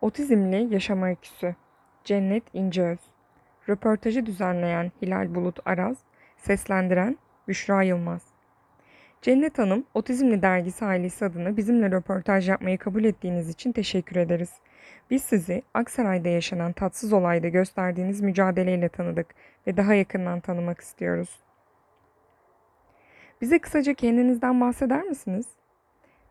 Otizmli Yaşam Öyküsü Cennet İnceöz Röportajı düzenleyen Hilal Bulut Araz Seslendiren Büşra Yılmaz Cennet Hanım, Otizmli Dergisi ailesi adına bizimle röportaj yapmayı kabul ettiğiniz için teşekkür ederiz. Biz sizi Aksaray'da yaşanan tatsız olayda gösterdiğiniz mücadeleyle tanıdık ve daha yakından tanımak istiyoruz. Bize kısaca kendinizden bahseder misiniz?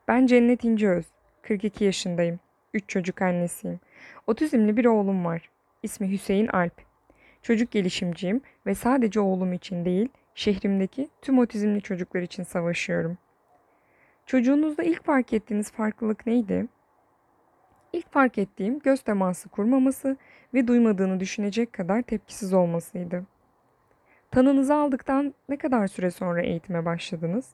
Ben Cennet İnceöz, 42 yaşındayım. 3 çocuk annesiyim. Otizmli bir oğlum var. İsmi Hüseyin Alp. Çocuk gelişimciyim ve sadece oğlum için değil, şehrimdeki tüm otizmli çocuklar için savaşıyorum. Çocuğunuzda ilk fark ettiğiniz farklılık neydi? İlk fark ettiğim göz teması kurmaması ve duymadığını düşünecek kadar tepkisiz olmasıydı. Tanınızı aldıktan ne kadar süre sonra eğitime başladınız?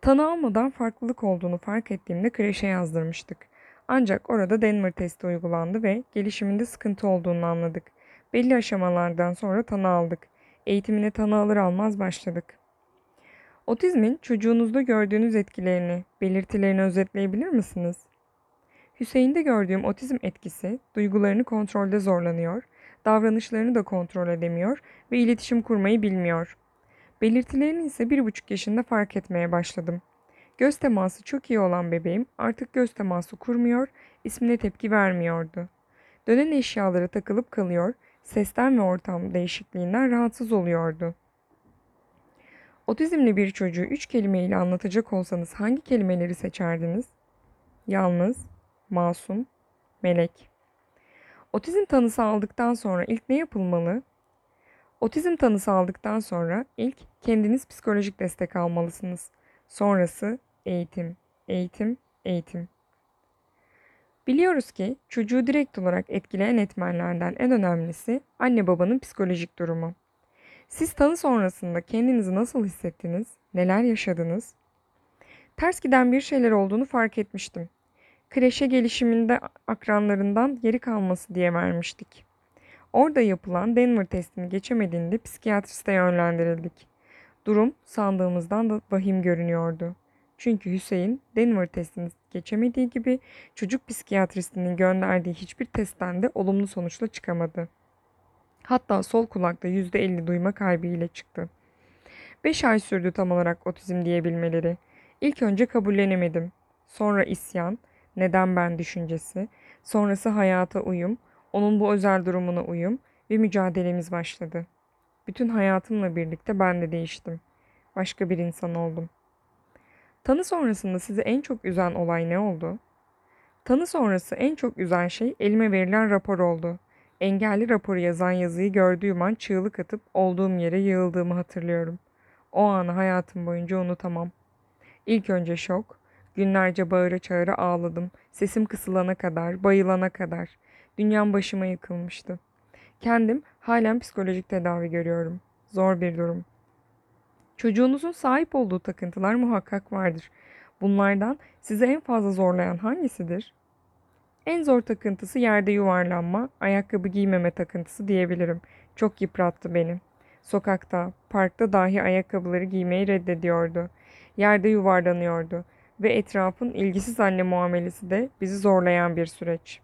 Tanı almadan farklılık olduğunu fark ettiğimde kreşe yazdırmıştık. Ancak orada Denver testi uygulandı ve gelişiminde sıkıntı olduğunu anladık. Belli aşamalardan sonra tanı aldık. Eğitimine tanı alır almaz başladık. Otizmin çocuğunuzda gördüğünüz etkilerini, belirtilerini özetleyebilir misiniz? Hüseyin'de gördüğüm otizm etkisi duygularını kontrolde zorlanıyor, davranışlarını da kontrol edemiyor ve iletişim kurmayı bilmiyor. Belirtilerini ise bir buçuk yaşında fark etmeye başladım. Göz teması çok iyi olan bebeğim artık göz teması kurmuyor, ismine tepki vermiyordu. Dönen eşyalara takılıp kalıyor, sesten ve ortam değişikliğinden rahatsız oluyordu. Otizmli bir çocuğu üç kelimeyle anlatacak olsanız hangi kelimeleri seçerdiniz? Yalnız, masum, melek. Otizm tanısı aldıktan sonra ilk ne yapılmalı? Otizm tanısı aldıktan sonra ilk kendiniz psikolojik destek almalısınız. Sonrası eğitim, eğitim, eğitim. Biliyoruz ki çocuğu direkt olarak etkileyen etmenlerden en önemlisi anne babanın psikolojik durumu. Siz tanı sonrasında kendinizi nasıl hissettiniz? Neler yaşadınız? Ters giden bir şeyler olduğunu fark etmiştim. Kreşe gelişiminde akranlarından geri kalması diye vermiştik. Orada yapılan Denver testini geçemediğinde psikiyatriste yönlendirildik. Durum sandığımızdan da vahim görünüyordu. Çünkü Hüseyin Denver testini geçemediği gibi çocuk psikiyatristinin gönderdiği hiçbir testten de olumlu sonuçla çıkamadı. Hatta sol kulakta %50 duyma kaybı ile çıktı. 5 ay sürdü tam olarak otizm diyebilmeleri. İlk önce kabullenemedim. Sonra isyan, neden ben düşüncesi, sonrası hayata uyum, onun bu özel durumuna uyum ve mücadelemiz başladı. Bütün hayatımla birlikte ben de değiştim. Başka bir insan oldum. Tanı sonrasında sizi en çok üzen olay ne oldu? Tanı sonrası en çok üzen şey elime verilen rapor oldu. Engelli raporu yazan yazıyı gördüğüm an çığlık atıp olduğum yere yığıldığımı hatırlıyorum. O anı hayatım boyunca unutamam. İlk önce şok, günlerce bağıra çağıra ağladım. Sesim kısılana kadar, bayılana kadar. Dünyam başıma yıkılmıştı. Kendim halen psikolojik tedavi görüyorum. Zor bir durum. Çocuğunuzun sahip olduğu takıntılar muhakkak vardır. Bunlardan sizi en fazla zorlayan hangisidir? En zor takıntısı yerde yuvarlanma, ayakkabı giymeme takıntısı diyebilirim. Çok yıprattı beni. Sokakta, parkta dahi ayakkabıları giymeyi reddediyordu. Yerde yuvarlanıyordu ve etrafın ilgisiz anne muamelesi de bizi zorlayan bir süreç.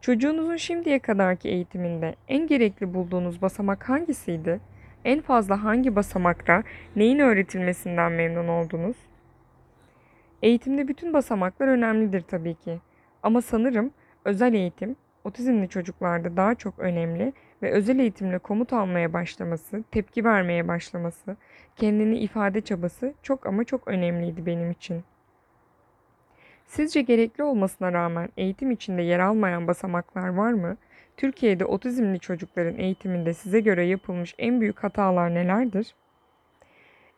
Çocuğunuzun şimdiye kadarki eğitiminde en gerekli bulduğunuz basamak hangisiydi? En fazla hangi basamakta neyin öğretilmesinden memnun oldunuz? Eğitimde bütün basamaklar önemlidir tabii ki. Ama sanırım özel eğitim otizmli çocuklarda daha çok önemli ve özel eğitimle komut almaya başlaması, tepki vermeye başlaması, kendini ifade çabası çok ama çok önemliydi benim için. Sizce gerekli olmasına rağmen eğitim içinde yer almayan basamaklar var mı? Türkiye'de otizmli çocukların eğitiminde size göre yapılmış en büyük hatalar nelerdir?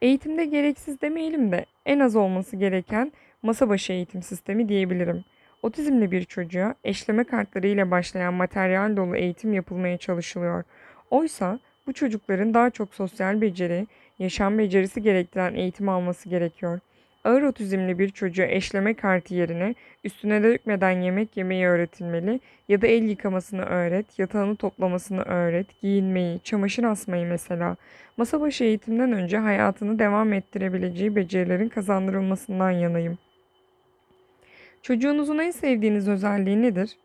Eğitimde gereksiz demeyelim de en az olması gereken masa başı eğitim sistemi diyebilirim. Otizmli bir çocuğa eşleme kartları ile başlayan materyal dolu eğitim yapılmaya çalışılıyor. Oysa bu çocukların daha çok sosyal beceri, yaşam becerisi gerektiren eğitim alması gerekiyor. Ağır otizmli bir çocuğa eşleme kartı yerine üstüne dökmeden yemek yemeyi öğretilmeli ya da el yıkamasını öğret, yatağını toplamasını öğret, giyinmeyi, çamaşır asmayı mesela. Masa başı eğitimden önce hayatını devam ettirebileceği becerilerin kazandırılmasından yanayım. Çocuğunuzun en sevdiğiniz özelliği nedir?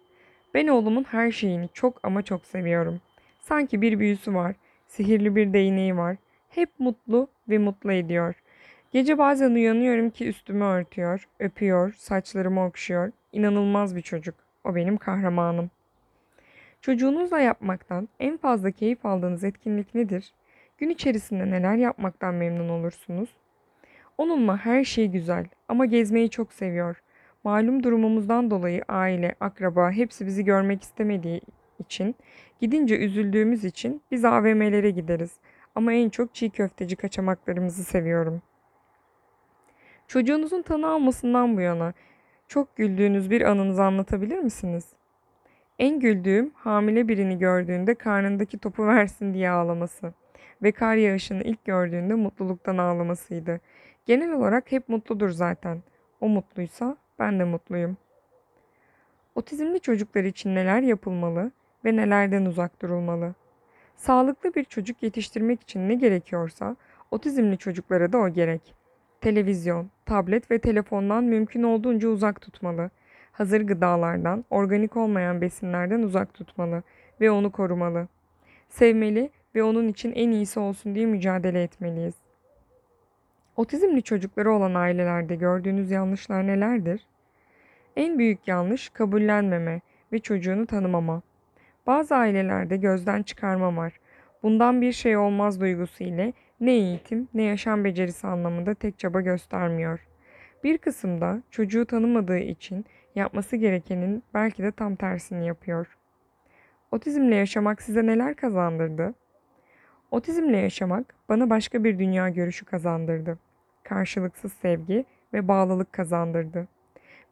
Ben oğlumun her şeyini çok ama çok seviyorum. Sanki bir büyüsü var, sihirli bir değneği var. Hep mutlu ve mutlu ediyor. Gece bazen uyanıyorum ki üstümü örtüyor, öpüyor, saçlarımı okşuyor. İnanılmaz bir çocuk. O benim kahramanım. Çocuğunuzla yapmaktan en fazla keyif aldığınız etkinlik nedir? Gün içerisinde neler yapmaktan memnun olursunuz? Onunla her şey güzel ama gezmeyi çok seviyor. Malum durumumuzdan dolayı aile, akraba hepsi bizi görmek istemediği için, gidince üzüldüğümüz için biz AVM'lere gideriz. Ama en çok çiğ köfteci kaçamaklarımızı seviyorum. Çocuğunuzun tanı almasından bu yana çok güldüğünüz bir anınızı anlatabilir misiniz? En güldüğüm hamile birini gördüğünde karnındaki topu versin diye ağlaması ve kar yağışını ilk gördüğünde mutluluktan ağlamasıydı. Genel olarak hep mutludur zaten. O mutluysa ben de mutluyum. Otizmli çocuklar için neler yapılmalı ve nelerden uzak durulmalı? Sağlıklı bir çocuk yetiştirmek için ne gerekiyorsa otizmli çocuklara da o gerek. Televizyon, tablet ve telefondan mümkün olduğunca uzak tutmalı. Hazır gıdalardan, organik olmayan besinlerden uzak tutmalı ve onu korumalı. Sevmeli ve onun için en iyisi olsun diye mücadele etmeliyiz. Otizmli çocukları olan ailelerde gördüğünüz yanlışlar nelerdir? En büyük yanlış kabullenmeme ve çocuğunu tanımama. Bazı ailelerde gözden çıkarma var. Bundan bir şey olmaz duygusu ile ne eğitim ne yaşam becerisi anlamında tek çaba göstermiyor. Bir kısımda çocuğu tanımadığı için yapması gerekenin belki de tam tersini yapıyor. Otizmle yaşamak size neler kazandırdı? Otizmle yaşamak bana başka bir dünya görüşü kazandırdı. Karşılıksız sevgi ve bağlılık kazandırdı.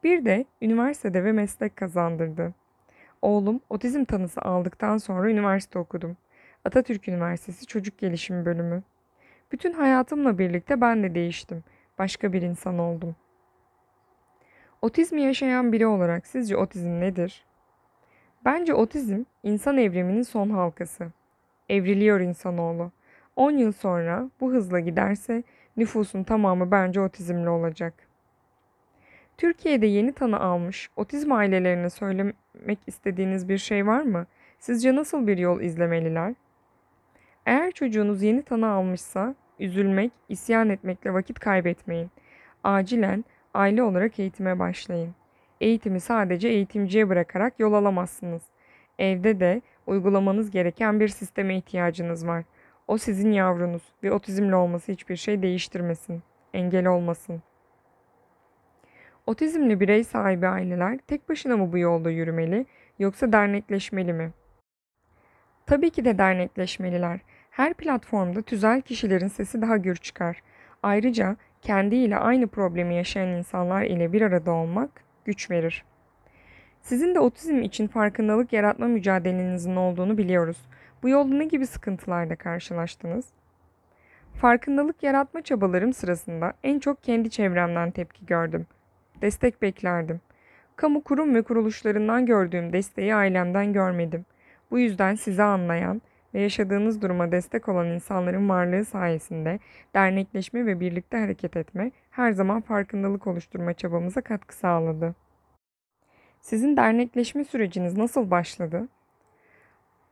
Bir de üniversitede ve meslek kazandırdı. Oğlum otizm tanısı aldıktan sonra üniversite okudum. Atatürk Üniversitesi Çocuk Gelişimi Bölümü. Bütün hayatımla birlikte ben de değiştim. Başka bir insan oldum. Otizmi yaşayan biri olarak sizce otizm nedir? Bence otizm insan evriminin son halkası. Evriliyor insanoğlu. 10 yıl sonra bu hızla giderse nüfusun tamamı bence otizmli olacak. Türkiye'de yeni tanı almış otizm ailelerine söylemek istediğiniz bir şey var mı? Sizce nasıl bir yol izlemeliler? Eğer çocuğunuz yeni tanı almışsa üzülmek, isyan etmekle vakit kaybetmeyin. Acilen aile olarak eğitime başlayın. Eğitimi sadece eğitimciye bırakarak yol alamazsınız. Evde de uygulamanız gereken bir sisteme ihtiyacınız var. O sizin yavrunuz ve otizmli olması hiçbir şey değiştirmesin, engel olmasın. Otizmli birey sahibi aileler tek başına mı bu yolda yürümeli yoksa dernekleşmeli mi? Tabii ki de dernekleşmeliler. Her platformda tüzel kişilerin sesi daha gür çıkar. Ayrıca kendiyle aynı problemi yaşayan insanlar ile bir arada olmak güç verir. Sizin de otizm için farkındalık yaratma mücadelenizin olduğunu biliyoruz. Bu yolda ne gibi sıkıntılarla karşılaştınız? Farkındalık yaratma çabalarım sırasında en çok kendi çevremden tepki gördüm. Destek beklerdim. Kamu kurum ve kuruluşlarından gördüğüm desteği ailemden görmedim. Bu yüzden sizi anlayan ve yaşadığınız duruma destek olan insanların varlığı sayesinde dernekleşme ve birlikte hareket etme her zaman farkındalık oluşturma çabamıza katkı sağladı. Sizin dernekleşme süreciniz nasıl başladı?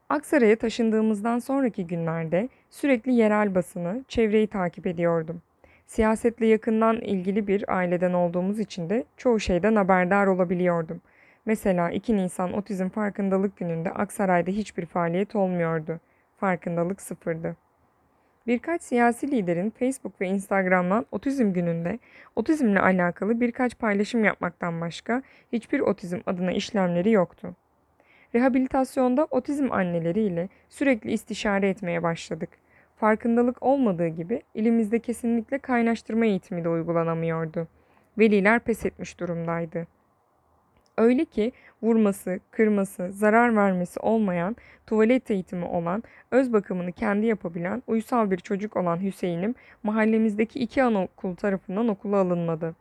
Aksaray'a taşındığımızdan sonraki günlerde sürekli yerel basını, çevreyi takip ediyordum. Siyasetle yakından ilgili bir aileden olduğumuz için de çoğu şeyden haberdar olabiliyordum. Mesela 2 Nisan Otizm Farkındalık Günü'nde Aksaray'da hiçbir faaliyet olmuyordu. Farkındalık sıfırdı. Birkaç siyasi liderin Facebook ve Instagram'dan otizm gününde otizmle alakalı birkaç paylaşım yapmaktan başka hiçbir otizm adına işlemleri yoktu. Rehabilitasyonda otizm anneleriyle sürekli istişare etmeye başladık. Farkındalık olmadığı gibi elimizde kesinlikle kaynaştırma eğitimi de uygulanamıyordu. Veliler pes etmiş durumdaydı. Öyle ki vurması, kırması, zarar vermesi olmayan, tuvalet eğitimi olan, öz bakımını kendi yapabilen, uysal bir çocuk olan Hüseyin'im mahallemizdeki iki anaokul tarafından okula alınmadı.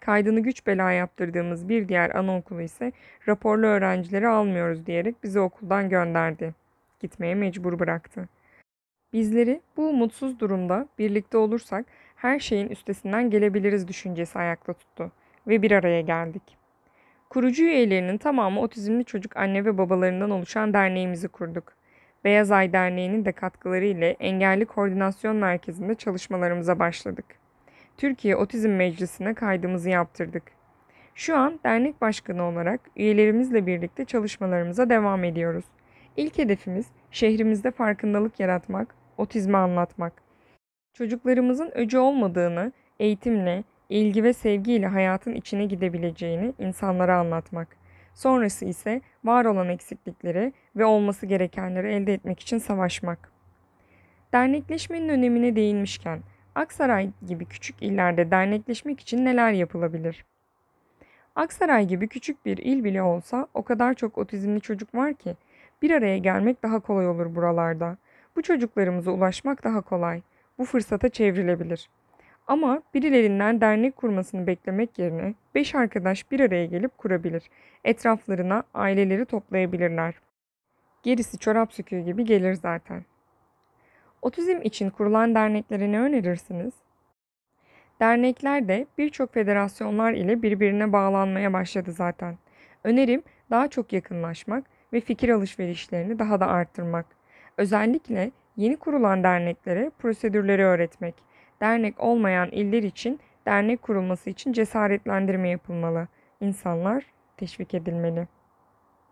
Kaydını güç bela yaptırdığımız bir diğer anaokulu ise raporlu öğrencileri almıyoruz diyerek bizi okuldan gönderdi. Gitmeye mecbur bıraktı. Bizleri bu umutsuz durumda birlikte olursak her şeyin üstesinden gelebiliriz düşüncesi ayakta tuttu ve bir araya geldik. Kurucu üyelerinin tamamı otizmli çocuk anne ve babalarından oluşan derneğimizi kurduk. Beyaz Ay Derneği'nin de katkıları ile Engelli Koordinasyon Merkezi'nde çalışmalarımıza başladık. Türkiye Otizm Meclisi'ne kaydımızı yaptırdık. Şu an dernek başkanı olarak üyelerimizle birlikte çalışmalarımıza devam ediyoruz. İlk hedefimiz şehrimizde farkındalık yaratmak, otizmi anlatmak. Çocuklarımızın öcü olmadığını, eğitimle, ilgi ve sevgiyle hayatın içine gidebileceğini insanlara anlatmak. Sonrası ise var olan eksiklikleri ve olması gerekenleri elde etmek için savaşmak. Dernekleşmenin önemine değinmişken, Aksaray gibi küçük illerde dernekleşmek için neler yapılabilir? Aksaray gibi küçük bir il bile olsa o kadar çok otizmli çocuk var ki bir araya gelmek daha kolay olur buralarda. Bu çocuklarımıza ulaşmak daha kolay. Bu fırsata çevrilebilir. Ama birilerinden dernek kurmasını beklemek yerine beş arkadaş bir araya gelip kurabilir. Etraflarına aileleri toplayabilirler. Gerisi çorap söküğü gibi gelir zaten. Otizm için kurulan derneklere ne önerirsiniz? Dernekler de birçok federasyonlar ile birbirine bağlanmaya başladı zaten. Önerim daha çok yakınlaşmak ve fikir alışverişlerini daha da arttırmak. Özellikle yeni kurulan derneklere prosedürleri öğretmek. Dernek olmayan iller için dernek kurulması için cesaretlendirme yapılmalı. İnsanlar teşvik edilmeli.